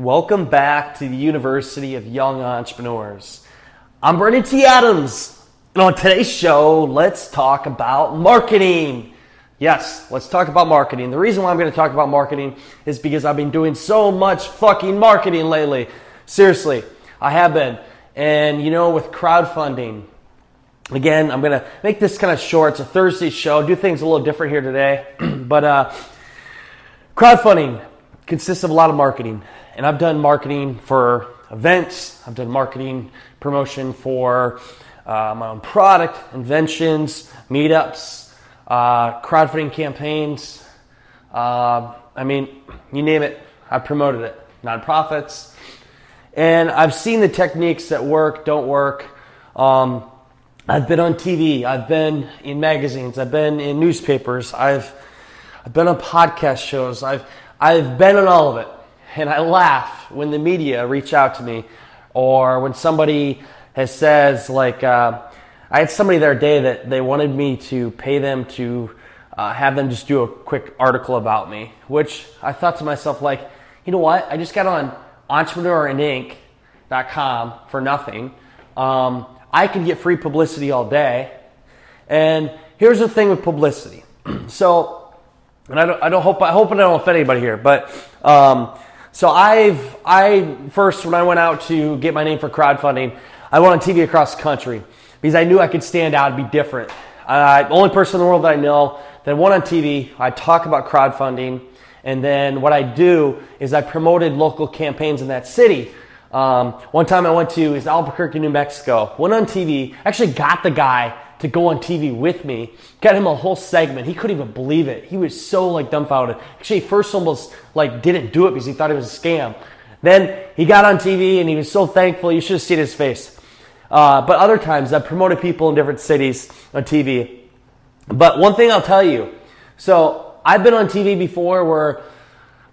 Welcome back to the University of Young Entrepreneurs. I'm Brandon T. Adams, and on today's show, let's talk about marketing. Yes, let's talk about marketing. The reason why I'm going to talk about marketing is because I've been doing so much fucking marketing lately. Seriously, I have been. And you know, with crowdfunding, again, I'm going to make this kind of short. It's a Thursday show, do things a little different here today. but uh, crowdfunding consists of a lot of marketing and I've done marketing for events, I've done marketing promotion for uh, my own product, inventions, meetups, uh, crowdfunding campaigns. Uh, I mean, you name it, I've promoted it. Nonprofits. And I've seen the techniques that work, don't work. Um, I've been on TV, I've been in magazines, I've been in newspapers, I've, I've been on podcast shows, I've, I've been on all of it and I laugh when the media reach out to me or when somebody has says like uh, I had somebody the other day that they wanted me to pay them to uh, have them just do a quick article about me, which I thought to myself like, you know what? I just got on entrepreneurinc.com for nothing. Um, I can get free publicity all day. And here's the thing with publicity. so, and I don't, I don't hope I hope I don't offend anybody here, but um, so I've I first when I went out to get my name for crowdfunding, I went on TV across the country because I knew I could stand out and be different. Uh, the only person in the world that I know that went on TV. I talk about crowdfunding, and then what I do is I promoted local campaigns in that city. Um, one time I went to is Albuquerque, New Mexico. Went on TV. Actually got the guy to go on TV with me. Got him a whole segment. He couldn't even believe it. He was so like dumbfounded. Actually, first almost like didn't do it because he thought it was a scam. Then he got on TV and he was so thankful. You should have seen his face. Uh, but other times I've promoted people in different cities on TV. But one thing I'll tell you. So I've been on TV before where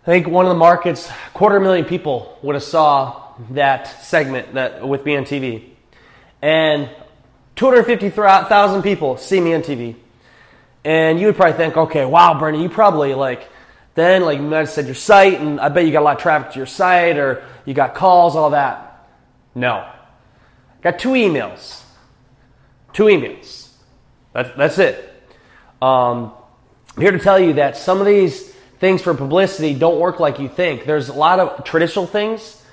I think one of the markets, quarter million people would have saw that segment that with me on TV. And 250,000 people see me on TV. And you would probably think, okay, wow, Bernie, you probably like, then like you might have said your site, and I bet you got a lot of traffic to your site, or you got calls, all that. No. Got two emails. Two emails. That's, that's it. Um, I'm here to tell you that some of these things for publicity don't work like you think. There's a lot of traditional things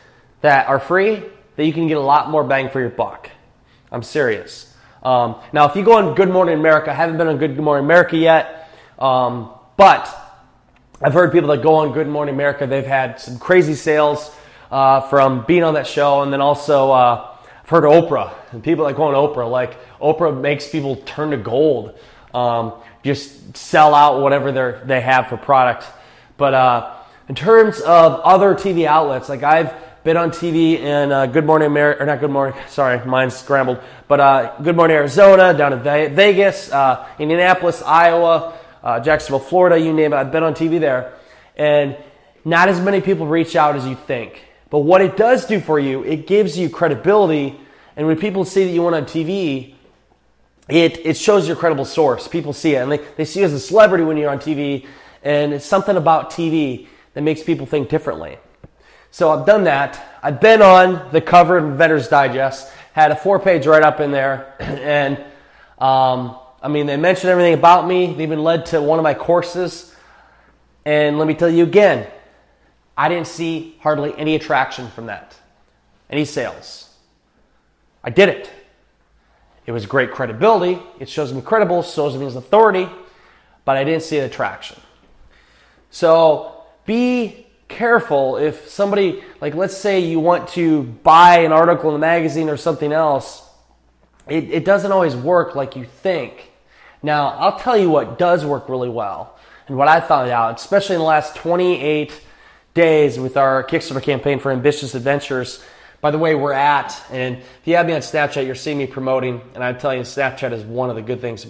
that are free that you can get a lot more bang for your buck. I'm serious. Um, now, if you go on Good Morning America, I haven't been on Good Morning America yet, um, but I've heard people that go on Good Morning America, they've had some crazy sales uh, from being on that show, and then also uh, I've heard Oprah, and people that go on Oprah, like Oprah makes people turn to gold, um, just sell out whatever they they have for product. But uh, in terms of other TV outlets, like I've been on TV in uh, Good Morning America, or not Good Morning, sorry, mine's scrambled, but uh, Good Morning Arizona, down in Vegas, uh, Indianapolis, Iowa, uh, Jacksonville, Florida, you name it. I've been on TV there. And not as many people reach out as you think. But what it does do for you, it gives you credibility. And when people see that you went on TV, it, it shows your credible source. People see it. And they, they see you as a celebrity when you're on TV. And it's something about TV that makes people think differently. So I've done that. I've been on the cover of Inventor's Digest, had a four page write up in there, and um, I mean, they mentioned everything about me. They even led to one of my courses. And let me tell you again, I didn't see hardly any attraction from that, any sales. I did it. It was great credibility. It shows me credible, shows me as authority, but I didn't see the attraction. So be careful if somebody, like let's say you want to buy an article in a magazine or something else, it, it doesn't always work like you think. Now, I'll tell you what does work really well and what I found out, especially in the last 28 days with our Kickstarter campaign for Ambitious Adventures. by the way, we're at, and if you have me on Snapchat, you're seeing me promoting, and I'm telling you, Snapchat is one of the good things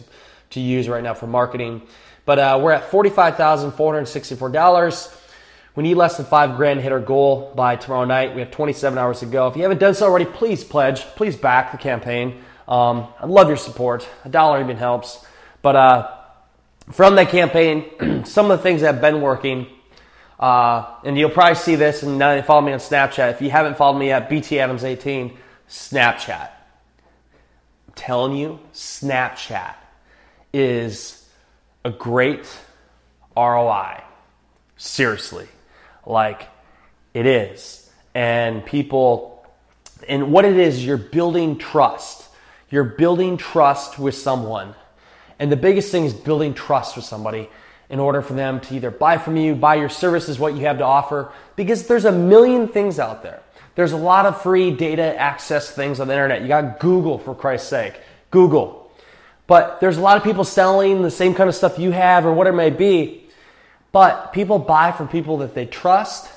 to use right now for marketing. But uh, we're at $45,464. We need less than five grand to hit our goal by tomorrow night. We have 27 hours to go. If you haven't done so already, please pledge. Please back the campaign. Um, I love your support. A dollar even helps. But uh, from that campaign, some of the things that have been working, uh, and you'll probably see this, and now follow me on Snapchat. If you haven't followed me at BT Adams 18, Snapchat. I'm telling you, Snapchat is a great ROI. Seriously. Like, it is. And people, and what it is, you're building trust. You're building trust with someone. And the biggest thing is building trust with somebody in order for them to either buy from you, buy your services, what you have to offer, because there's a million things out there. There's a lot of free data access things on the internet. You got Google, for Christ's sake. Google. But there's a lot of people selling the same kind of stuff you have or whatever it may be. But people buy from people that they trust,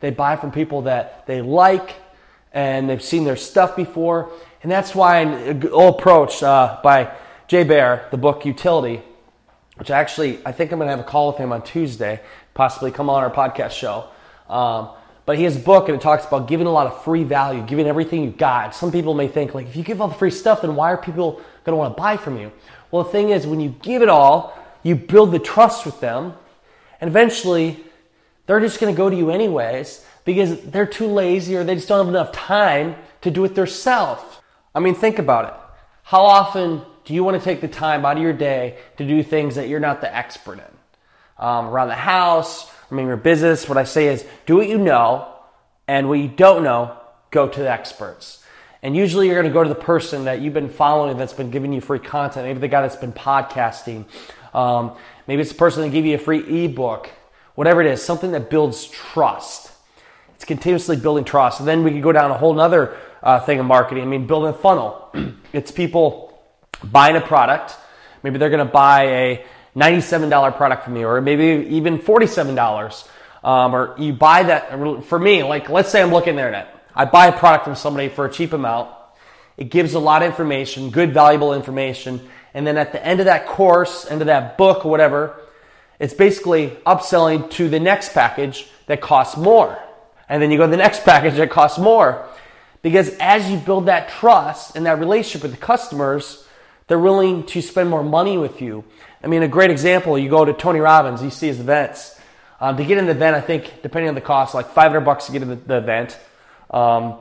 they buy from people that they like, and they've seen their stuff before. And that's why an old approach uh, by Jay Baer, the book Youtility, which actually I think I'm going to have a call with him on Tuesday, possibly come on our podcast show. Um, but he has a book and it talks about giving a lot of free value, giving everything you got. Some people may think like, if you give all the free stuff, then why are people going to want to buy from you? Well, the thing is, when you give it all, you build the trust with them, and eventually they're just going to go to you anyways because they're too lazy or they just don't have enough time to do it themselves. I mean, think about it. How often do you want to take the time out of your day to do things that you're not the expert in? Um, around the house, I mean, your business, what I say is do what you know, and what you don't know, go to the experts. And usually you're going to go to the person that you've been following that's been giving you free content, maybe the guy that's been podcasting. Um, maybe it's the person that gave you a free ebook, whatever it is, something that builds trust. It's continuously building trust. And then we can go down a whole other uh, thing of marketing. I mean, building a funnel. it's people buying a product. Maybe they're going to buy a $97 product from you, or maybe even $47. Um, or you buy that, for me, like let's say I'm looking there internet. I buy a product from somebody for a cheap amount. It gives a lot of information, good, valuable information. And then at the end of that course, end of that book or whatever, it's basically upselling to the next package that costs more. And then you go to the next package that costs more. Because as you build that trust and that relationship with the customers, they're willing to spend more money with you. I mean, a great example, you go to Tony Robbins, you see his events. Um, to get in the event, I think, depending on the cost, like 500 bucks to get in the, the event. Um,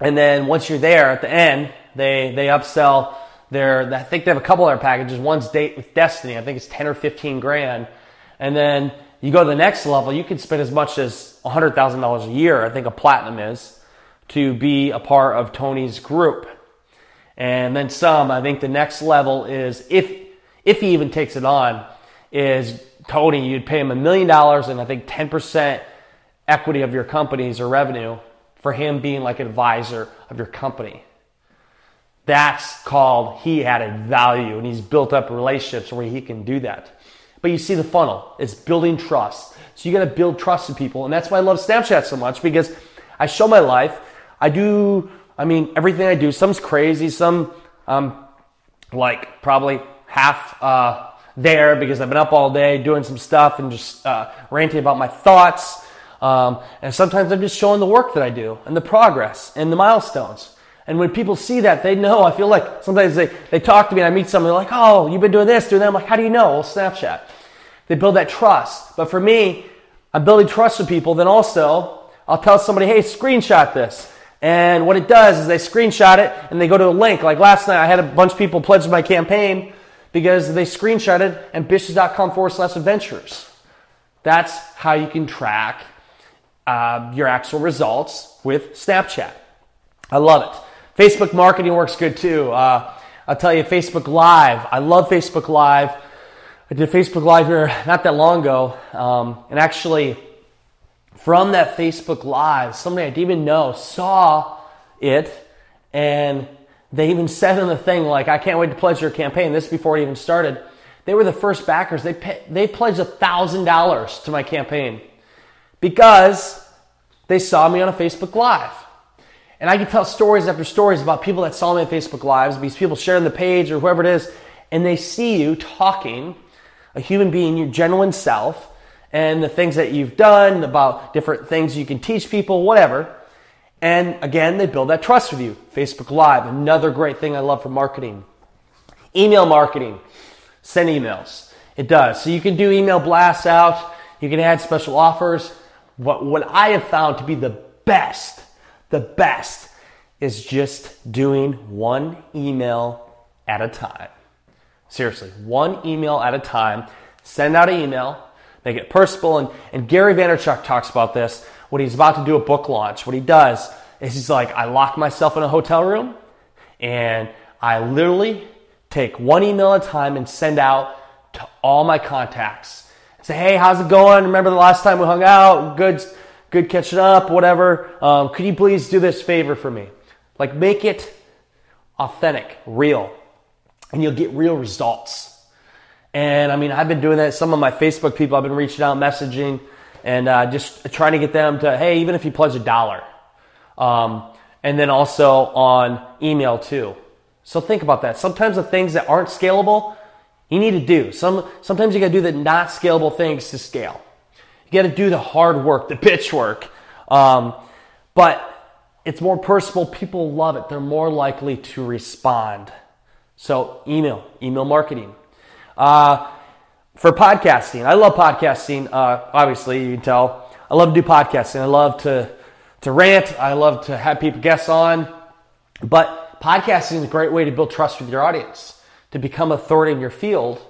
and then once you're there at the end, they, they upsell their, I think they have a couple other packages. One's Date with Destiny, I think it's 10 or 15 grand. And then you go to the next level, you can spend as much as $100,000 a year, I think a platinum is, to be a part of Tony's group. And then some, I think the next level is if if he even takes it on, is Tony, you'd pay him a million dollars and I think 10% equity of your companies or revenue for him being like an advisor of your company. That's called he added value and he's built up relationships where he can do that. But you see the funnel, it's building trust. So you gotta build trust in people. And that's why I love Snapchat so much because I show my life. I do I mean, everything I do, some's crazy, some um, like probably half uh, there because I've been up all day doing some stuff and just uh, ranting about my thoughts. Um, and sometimes I'm just showing the work that I do and the progress and the milestones. And when people see that, they know. I feel like sometimes they, they talk to me and I meet someone, like, oh, you've been doing this, doing that. I'm like, how do you know? Well, Snapchat. They build that trust. But for me, I'm building trust with people. Then also, I'll tell somebody, hey, screenshot this. And what it does is they screenshot it and they go to a link. Like last night, I had a bunch of people pledge my campaign because they screenshot screenshotted ambitious.com forward slash adventures. That's how you can track uh, your actual results with Snapchat. I love it. Facebook marketing works good too. Uh, I'll tell you, Facebook Live. I love Facebook Live. I did Facebook Live here not that long ago, um, and actually from that Facebook Live, somebody I didn't even know saw it and they even said in the thing, like, I can't wait to pledge your campaign. This before it even started. They were the first backers. They, pay, they pledged $1,000 to my campaign because they saw me on a Facebook Live. And I can tell stories after stories about people that saw me on Facebook Lives, these people sharing the page or whoever it is, and they see you talking, a human being, your genuine self, and the things that you've done, about different things you can teach people, whatever. And again, they build that trust with you. Facebook Live, another great thing I love for marketing. Email marketing, send emails. It does. So you can do email blasts out, you can add special offers. What, what I have found to be the best, the best, is just doing one email at a time. Seriously, one email at a time. Send out an email, make it personal. And, and Gary Vaynerchuk talks about this when he's about to do a book launch. What he does is he's like, I lock myself in a hotel room and I literally take one email at a time and send out to all my contacts. Say, hey, how's it going? Remember the last time we hung out? Good, good catching up, whatever. Um, could you please do this favor for me? Like, make it authentic, real, and you'll get real results. And I mean, I've been doing that. Some of my Facebook people, I've been reaching out, messaging, and uh, just trying to get them to, hey, even if you pledge a dollar. Um, and then also on email too. So think about that. Sometimes the things that aren't scalable, you need to do. Some, sometimes you got to do the not scalable things to scale. You got to do the hard work, the bitch work. Um, but it's more personal. People love it. They're more likely to respond. So email, email marketing. Uh, for podcasting, I love podcasting. Uh, obviously, you can tell. I love to do podcasting. I love to to rant. I love to have people guests on. But podcasting is a great way to build trust with your audience, to become authority in your field.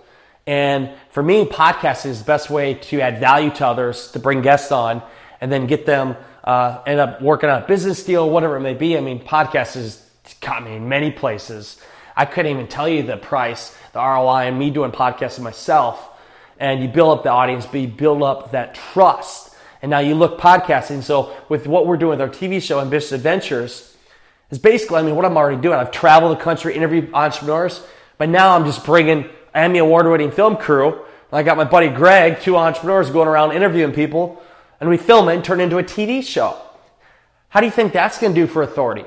And for me, podcasting is the best way to add value to others, to bring guests on, and then get them uh, end up working on a business deal, whatever it may be. I mean, podcast has got me in many places. I couldn't even tell you the price, the ROI, and me doing podcasting myself. And you build up the audience, but you build up that trust and now you look podcasting. So with what we're doing with our TV show, Ambitious Adventures, is basically, I mean, what I'm already doing. I've traveled the country, interviewed entrepreneurs, but now I'm just bringing Emmy award winning film crew. I got my buddy Greg, two entrepreneurs going around interviewing people, and we film it and turn it into a TV show. How do you think that's going to do for authority?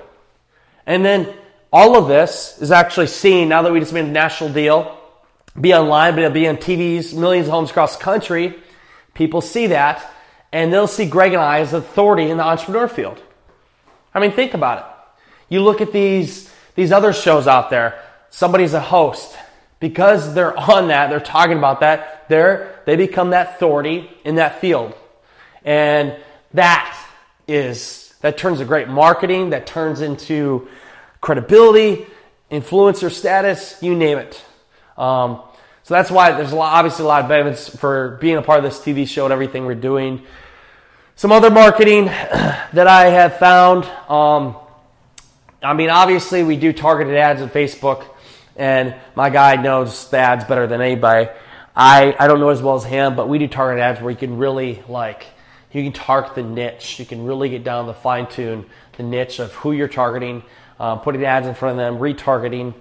And then all of this is actually seen now that we just made a national deal, be online, but it'll be on TVs, millions of homes across the country. People see that and they'll see Greg and I as authority in the entrepreneur field. I mean, think about it. You look at these, these other shows out there, somebody's a host. Because they're on that, they're talking about that, they're, they become that authority in that field. And that is, that turns to great marketing, that turns into credibility, influencer status, you name it. Um, so that's why there's a lot, obviously a lot of benefits for being a part of this TV show and everything we're doing. Some other marketing that I have found. Um, I mean, obviously, we do targeted ads on Facebook, and my guy knows the ads better than anybody. I, I don't know as well as him, but we do target ads where you can really, like, you can target the niche. You can really get down the fine tune the niche of who you're targeting, uh, putting ads in front of them, retargeting.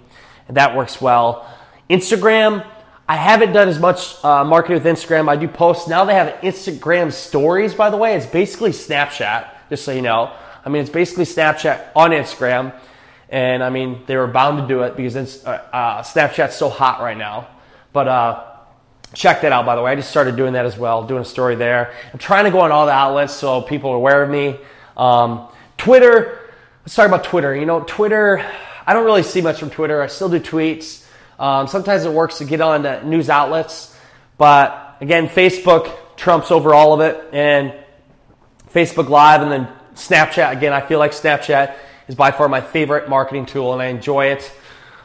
That works well. Instagram, I haven't done as much uh, marketing with Instagram. I do posts. Now they have Instagram stories, by the way. It's basically Snapchat, just so you know. I mean, it's basically Snapchat on Instagram. And I mean, they were bound to do it because it's, uh, uh, Snapchat's so hot right now. But uh, check that out, by the way. I just started doing that as well, doing a story there. I'm trying to go on all the outlets so people are aware of me. Um, Twitter, let's talk about Twitter. You know, Twitter, I don't really see much from Twitter. I still do tweets. Um, sometimes it works to get on news outlets, but again, Facebook trumps over all of it, and Facebook Live, and then Snapchat. Again, I feel like Snapchat is by far my favorite marketing tool, and I enjoy it.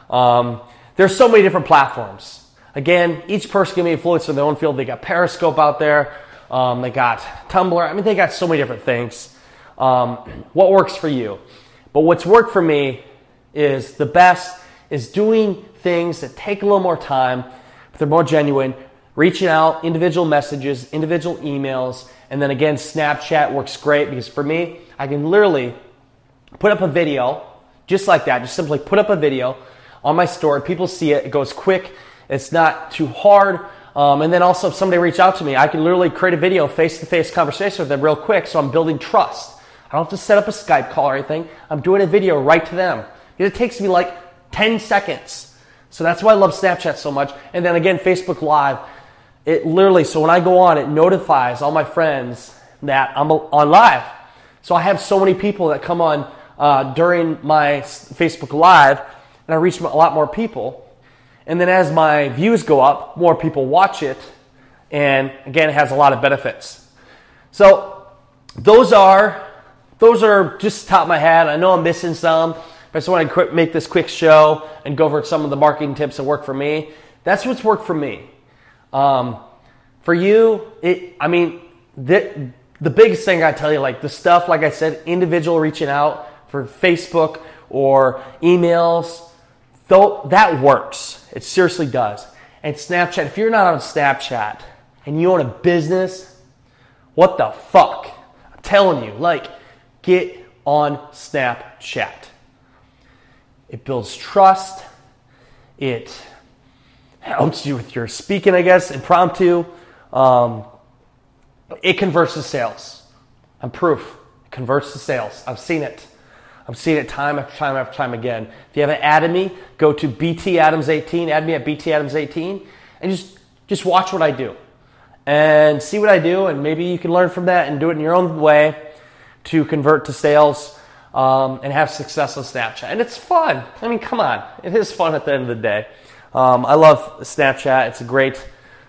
Um, there's so many different platforms. Again, each person can be influenced in their own field. They got Periscope out there. Um, they got Tumblr. I mean, they got so many different things. Um, what works for you? But what's worked for me is the best is doing things that take a little more time, but they're more genuine. Reaching out, individual messages, individual emails, and then again, Snapchat works great because for me, I can literally put up a video just like that, just simply put up a video on my story. People see it, it goes quick, it's not too hard. Um, and then also, if somebody reach out to me, I can literally create a video, face to face conversation with them real quick. So I'm building trust. I don't have to set up a Skype call or anything. I'm doing a video right to them. It takes me like 10 seconds. So that's why I love Snapchat so much. And then again, Facebook Live. It literally, so when I go on, it notifies all my friends that I'm on live. So I have so many people that come on uh, during my Facebook Live, and I reach a lot more people. And then as my views go up, more people watch it, and again, it has a lot of benefits. So those are those are just top of my head. I know I'm missing some, but I just want to make this quick show and go over some of the marketing tips that work for me. That's what's worked for me. Um, for you, it, I mean, the, the biggest thing I tell you, like the stuff, like I said, individual reaching out for Facebook or emails, though that works. It seriously does. And Snapchat, if you're not on Snapchat and you own a business, what the fuck? I'm telling you, like, Get on Snapchat. It builds trust. It helps you with your speaking, I guess, impromptu. Um, it converts to sales. I'm proof. It converts to sales. I've seen it. I've seen it time after time after time again. If you haven't added me, go to BT Adams 18, add me at BT Adams 18, and just, just watch what I do. And see what I do, and maybe you can learn from that and do it in your own way to convert to sales um, and have success on Snapchat. And it's fun. I mean, come on. It is fun at the end of the day. Um, I love Snapchat. It's a great,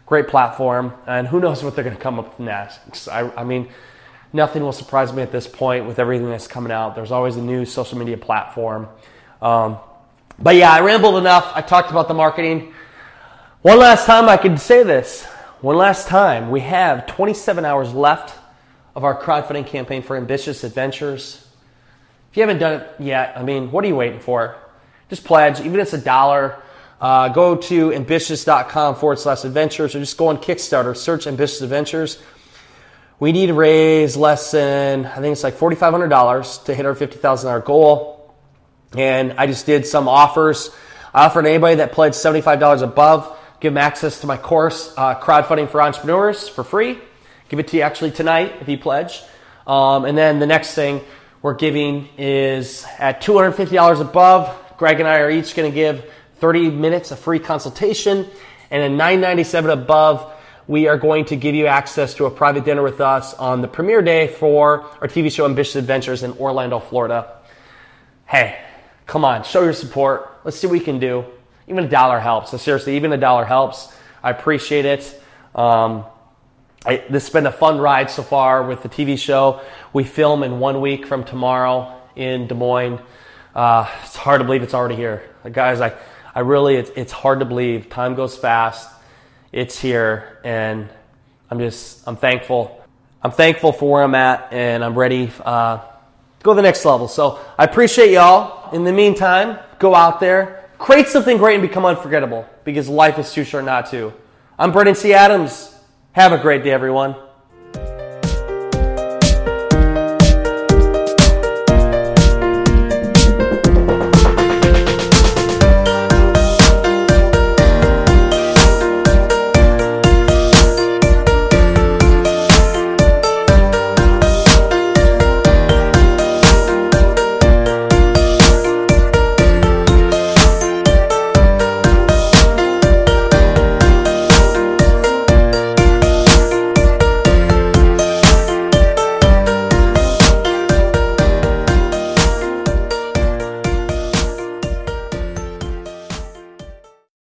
great platform. And who knows what they're going to come up with next. I, I mean, nothing will surprise me at this point with everything that's coming out. There's always a new social media platform. Um, but yeah, I rambled enough. I talked about the marketing. One last time I could say this. One last time. We have 27 hours left of our crowdfunding campaign for Ambitious Adventures. If you haven't done it yet, I mean, what are you waiting for? Just pledge, even if it's a dollar. Uh, go to ambitious.com forward slash adventures or just go on Kickstarter, search Ambitious Adventures. We need to raise less than, I think it's like $4,500 to hit our $50,000 goal. And I just did some offers. I offered anybody that pledged $75 above, give them access to my course, uh, Crowdfunding for Entrepreneurs, for free. Give it to you actually tonight if you pledge. Um, and then the next thing we're giving is at $250 above. Greg and I are each going to give 30 minutes of free consultation. And at 997 above, we are going to give you access to a private dinner with us on the premiere day for our TV show Ambitious Adventures in Orlando, Florida. Hey, come on, show your support. Let's see what we can do. Even a dollar helps. So seriously, even a dollar helps. I appreciate it. Um, I, this has been a fun ride so far with the TV show. We film in one week from tomorrow in Des Moines. Uh, it's hard to believe it's already here. Guys, I, I really, it's, it's hard to believe. Time goes fast. It's here, and I'm just, I'm thankful. I'm thankful for where I'm at, and I'm ready uh, to go to the next level. So I appreciate y'all. In the meantime, go out there, create something great, and become unforgettable because life is too short not to. I'm Brandon T. Adams. Have a great day, everyone.